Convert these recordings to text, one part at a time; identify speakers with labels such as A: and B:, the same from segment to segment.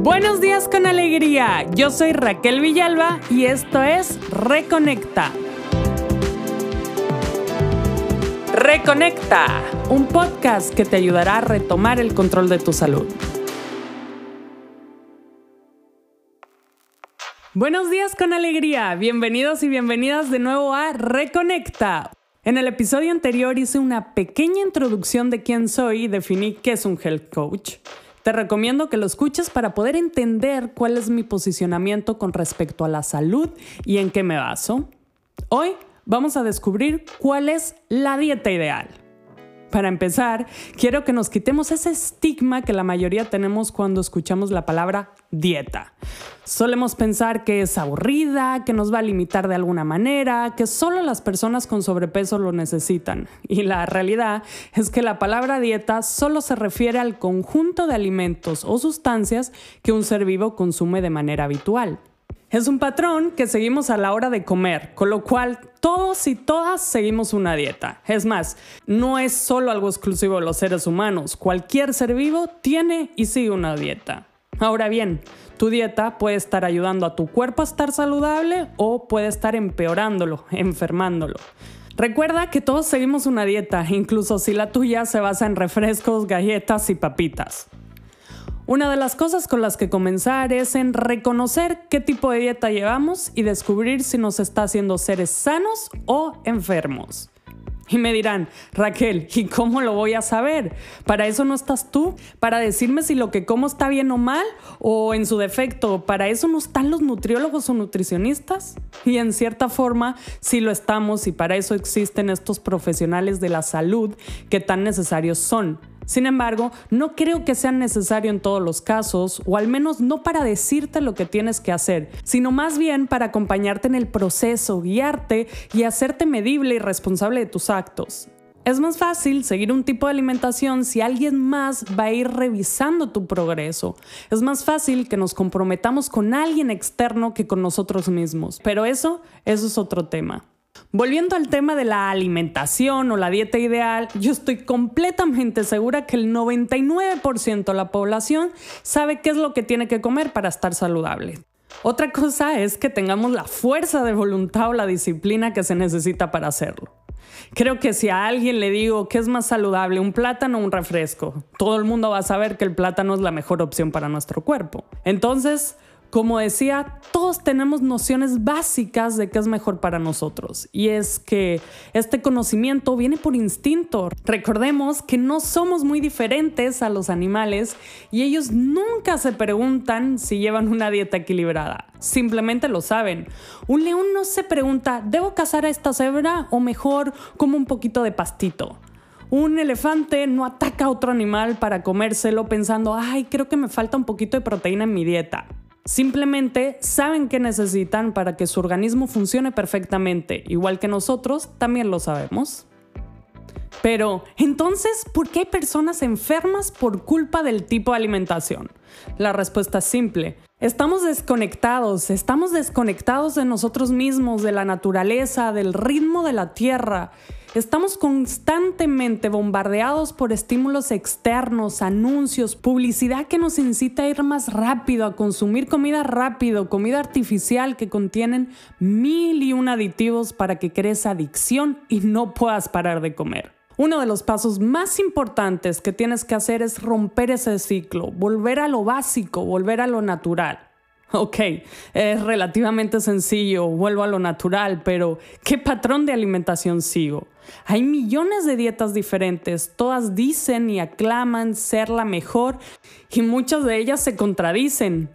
A: Buenos días con alegría, yo soy Raquel Villalba y esto es Reconecta. Reconecta, un podcast que te ayudará a retomar el control de tu salud. Buenos días con alegría, bienvenidos y bienvenidas de nuevo a Reconecta. En el episodio anterior hice una pequeña introducción de quién soy y definí qué es un health coach. Te recomiendo que lo escuches para poder entender cuál es mi posicionamiento con respecto a la salud y en qué me baso. Hoy vamos a descubrir cuál es la dieta ideal. Para empezar, quiero que nos quitemos ese estigma que la mayoría tenemos cuando escuchamos la palabra dieta. Solemos pensar que es aburrida, que nos va a limitar de alguna manera, que solo las personas con sobrepeso lo necesitan. Y la realidad es que la palabra dieta solo se refiere al conjunto de alimentos o sustancias que un ser vivo consume de manera habitual. Es un patrón que seguimos a la hora de comer, con lo cual todos y todas seguimos una dieta. Es más, no es solo algo exclusivo de los seres humanos, cualquier ser vivo tiene y sigue una dieta. Ahora bien, tu dieta puede estar ayudando a tu cuerpo a estar saludable o puede estar empeorándolo, enfermándolo. Recuerda que todos seguimos una dieta, incluso si la tuya se basa en refrescos, galletas y papitas. Una de las cosas con las que comenzar es en reconocer qué tipo de dieta llevamos y descubrir si nos está haciendo seres sanos o enfermos. Y me dirán, Raquel, ¿y cómo lo voy a saber? ¿Para eso no estás tú? ¿Para decirme si lo que como está bien o mal? ¿O en su defecto, para eso no están los nutriólogos o nutricionistas? Y en cierta forma, sí lo estamos y para eso existen estos profesionales de la salud que tan necesarios son. Sin embargo, no creo que sea necesario en todos los casos, o al menos no para decirte lo que tienes que hacer, sino más bien para acompañarte en el proceso, guiarte y hacerte medible y responsable de tus actos. Es más fácil seguir un tipo de alimentación si alguien más va a ir revisando tu progreso. Es más fácil que nos comprometamos con alguien externo que con nosotros mismos. Pero eso, eso es otro tema. Volviendo al tema de la alimentación o la dieta ideal, yo estoy completamente segura que el 99% de la población sabe qué es lo que tiene que comer para estar saludable. Otra cosa es que tengamos la fuerza de voluntad o la disciplina que se necesita para hacerlo. Creo que si a alguien le digo que es más saludable un plátano o un refresco, todo el mundo va a saber que el plátano es la mejor opción para nuestro cuerpo. Entonces, como decía, todos tenemos nociones básicas de qué es mejor para nosotros y es que este conocimiento viene por instinto. Recordemos que no somos muy diferentes a los animales y ellos nunca se preguntan si llevan una dieta equilibrada, simplemente lo saben. Un león no se pregunta, ¿debo cazar a esta cebra o mejor como un poquito de pastito? Un elefante no ataca a otro animal para comérselo pensando, ay, creo que me falta un poquito de proteína en mi dieta. Simplemente saben qué necesitan para que su organismo funcione perfectamente, igual que nosotros también lo sabemos. Pero, entonces, ¿por qué hay personas enfermas por culpa del tipo de alimentación? La respuesta es simple. Estamos desconectados, estamos desconectados de nosotros mismos, de la naturaleza, del ritmo de la tierra. Estamos constantemente bombardeados por estímulos externos, anuncios, publicidad que nos incita a ir más rápido, a consumir comida rápido, comida artificial que contienen mil y un aditivos para que crees adicción y no puedas parar de comer. Uno de los pasos más importantes que tienes que hacer es romper ese ciclo, volver a lo básico, volver a lo natural. Ok, es relativamente sencillo, vuelvo a lo natural, pero ¿qué patrón de alimentación sigo? Hay millones de dietas diferentes, todas dicen y aclaman ser la mejor y muchas de ellas se contradicen.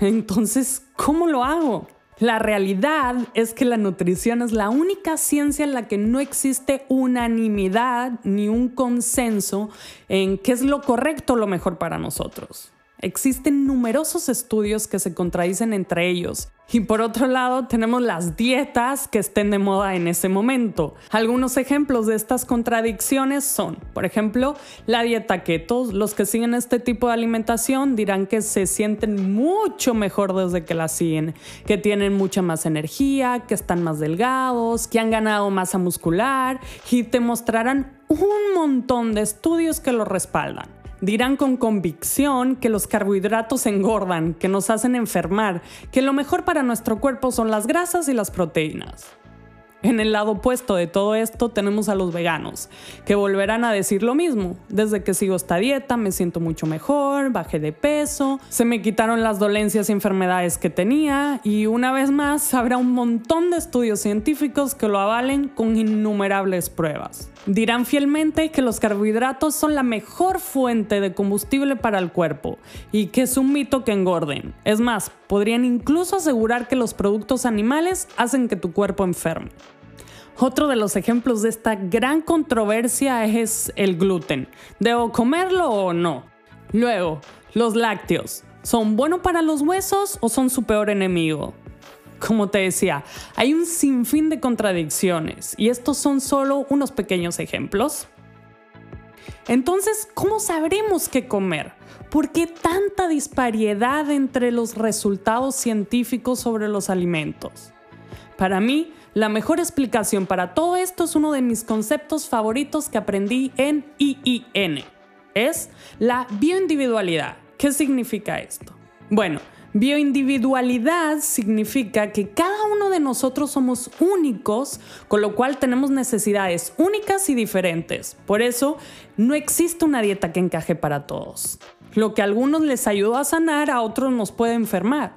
A: Entonces, ¿cómo lo hago? La realidad es que la nutrición es la única ciencia en la que no existe unanimidad ni un consenso en qué es lo correcto lo mejor para nosotros. Existen numerosos estudios que se contradicen entre ellos. Y por otro lado, tenemos las dietas que estén de moda en ese momento. Algunos ejemplos de estas contradicciones son, por ejemplo, la dieta keto. Los que siguen este tipo de alimentación dirán que se sienten mucho mejor desde que la siguen, que tienen mucha más energía, que están más delgados, que han ganado masa muscular y te mostrarán un montón de estudios que lo respaldan. Dirán con convicción que los carbohidratos engordan, que nos hacen enfermar, que lo mejor para nuestro cuerpo son las grasas y las proteínas. En el lado opuesto de todo esto tenemos a los veganos, que volverán a decir lo mismo. Desde que sigo esta dieta me siento mucho mejor, bajé de peso, se me quitaron las dolencias y enfermedades que tenía y una vez más habrá un montón de estudios científicos que lo avalen con innumerables pruebas. Dirán fielmente que los carbohidratos son la mejor fuente de combustible para el cuerpo y que es un mito que engorden. Es más, podrían incluso asegurar que los productos animales hacen que tu cuerpo enferme. Otro de los ejemplos de esta gran controversia es el gluten. ¿Debo comerlo o no? Luego, los lácteos. ¿Son buenos para los huesos o son su peor enemigo? Como te decía, hay un sinfín de contradicciones y estos son solo unos pequeños ejemplos. Entonces, ¿cómo sabremos qué comer? ¿Por qué tanta disparidad entre los resultados científicos sobre los alimentos? Para mí, la mejor explicación para todo esto es uno de mis conceptos favoritos que aprendí en IIN. Es la bioindividualidad. ¿Qué significa esto? Bueno, Bioindividualidad significa que cada uno de nosotros somos únicos, con lo cual tenemos necesidades únicas y diferentes. Por eso, no existe una dieta que encaje para todos. Lo que a algunos les ayuda a sanar, a otros nos puede enfermar.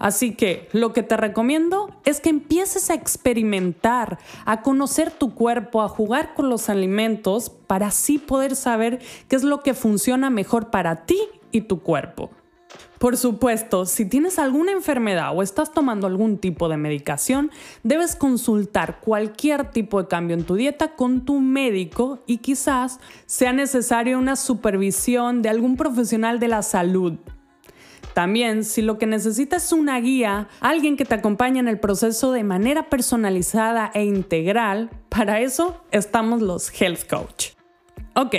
A: Así que lo que te recomiendo es que empieces a experimentar, a conocer tu cuerpo, a jugar con los alimentos para así poder saber qué es lo que funciona mejor para ti y tu cuerpo. Por supuesto, si tienes alguna enfermedad o estás tomando algún tipo de medicación, debes consultar cualquier tipo de cambio en tu dieta con tu médico y quizás sea necesaria una supervisión de algún profesional de la salud. También, si lo que necesitas es una guía, alguien que te acompañe en el proceso de manera personalizada e integral, para eso estamos los Health Coach. Ok,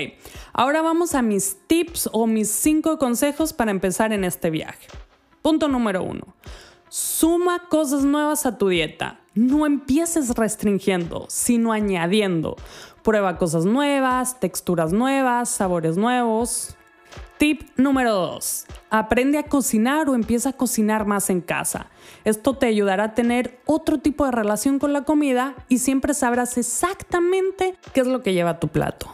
A: ahora vamos a mis tips o mis 5 consejos para empezar en este viaje. Punto número 1. Suma cosas nuevas a tu dieta. No empieces restringiendo, sino añadiendo. Prueba cosas nuevas, texturas nuevas, sabores nuevos. Tip número 2. Aprende a cocinar o empieza a cocinar más en casa. Esto te ayudará a tener otro tipo de relación con la comida y siempre sabrás exactamente qué es lo que lleva tu plato.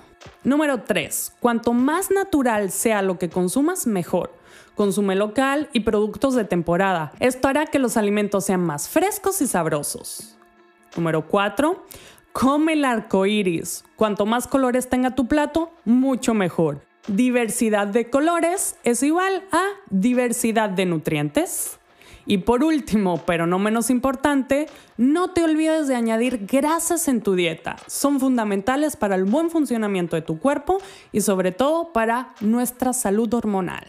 A: Número 3. Cuanto más natural sea lo que consumas, mejor. Consume local y productos de temporada. Esto hará que los alimentos sean más frescos y sabrosos. Número 4. Come el arco iris. Cuanto más colores tenga tu plato, mucho mejor. Diversidad de colores es igual a diversidad de nutrientes. Y por último, pero no menos importante, no te olvides de añadir grasas en tu dieta. Son fundamentales para el buen funcionamiento de tu cuerpo y sobre todo para nuestra salud hormonal.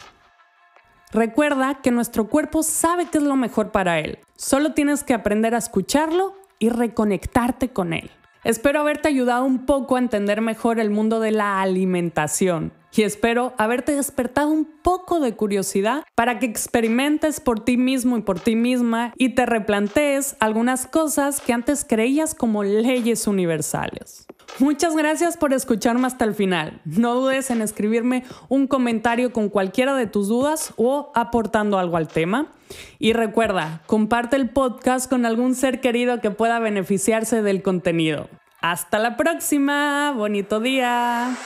A: Recuerda que nuestro cuerpo sabe qué es lo mejor para él. Solo tienes que aprender a escucharlo y reconectarte con él. Espero haberte ayudado un poco a entender mejor el mundo de la alimentación y espero haberte despertado un poco de curiosidad para que experimentes por ti mismo y por ti misma y te replantees algunas cosas que antes creías como leyes universales. Muchas gracias por escucharme hasta el final. No dudes en escribirme un comentario con cualquiera de tus dudas o aportando algo al tema. Y recuerda, comparte el podcast con algún ser querido que pueda beneficiarse del contenido. Hasta la próxima. Bonito día.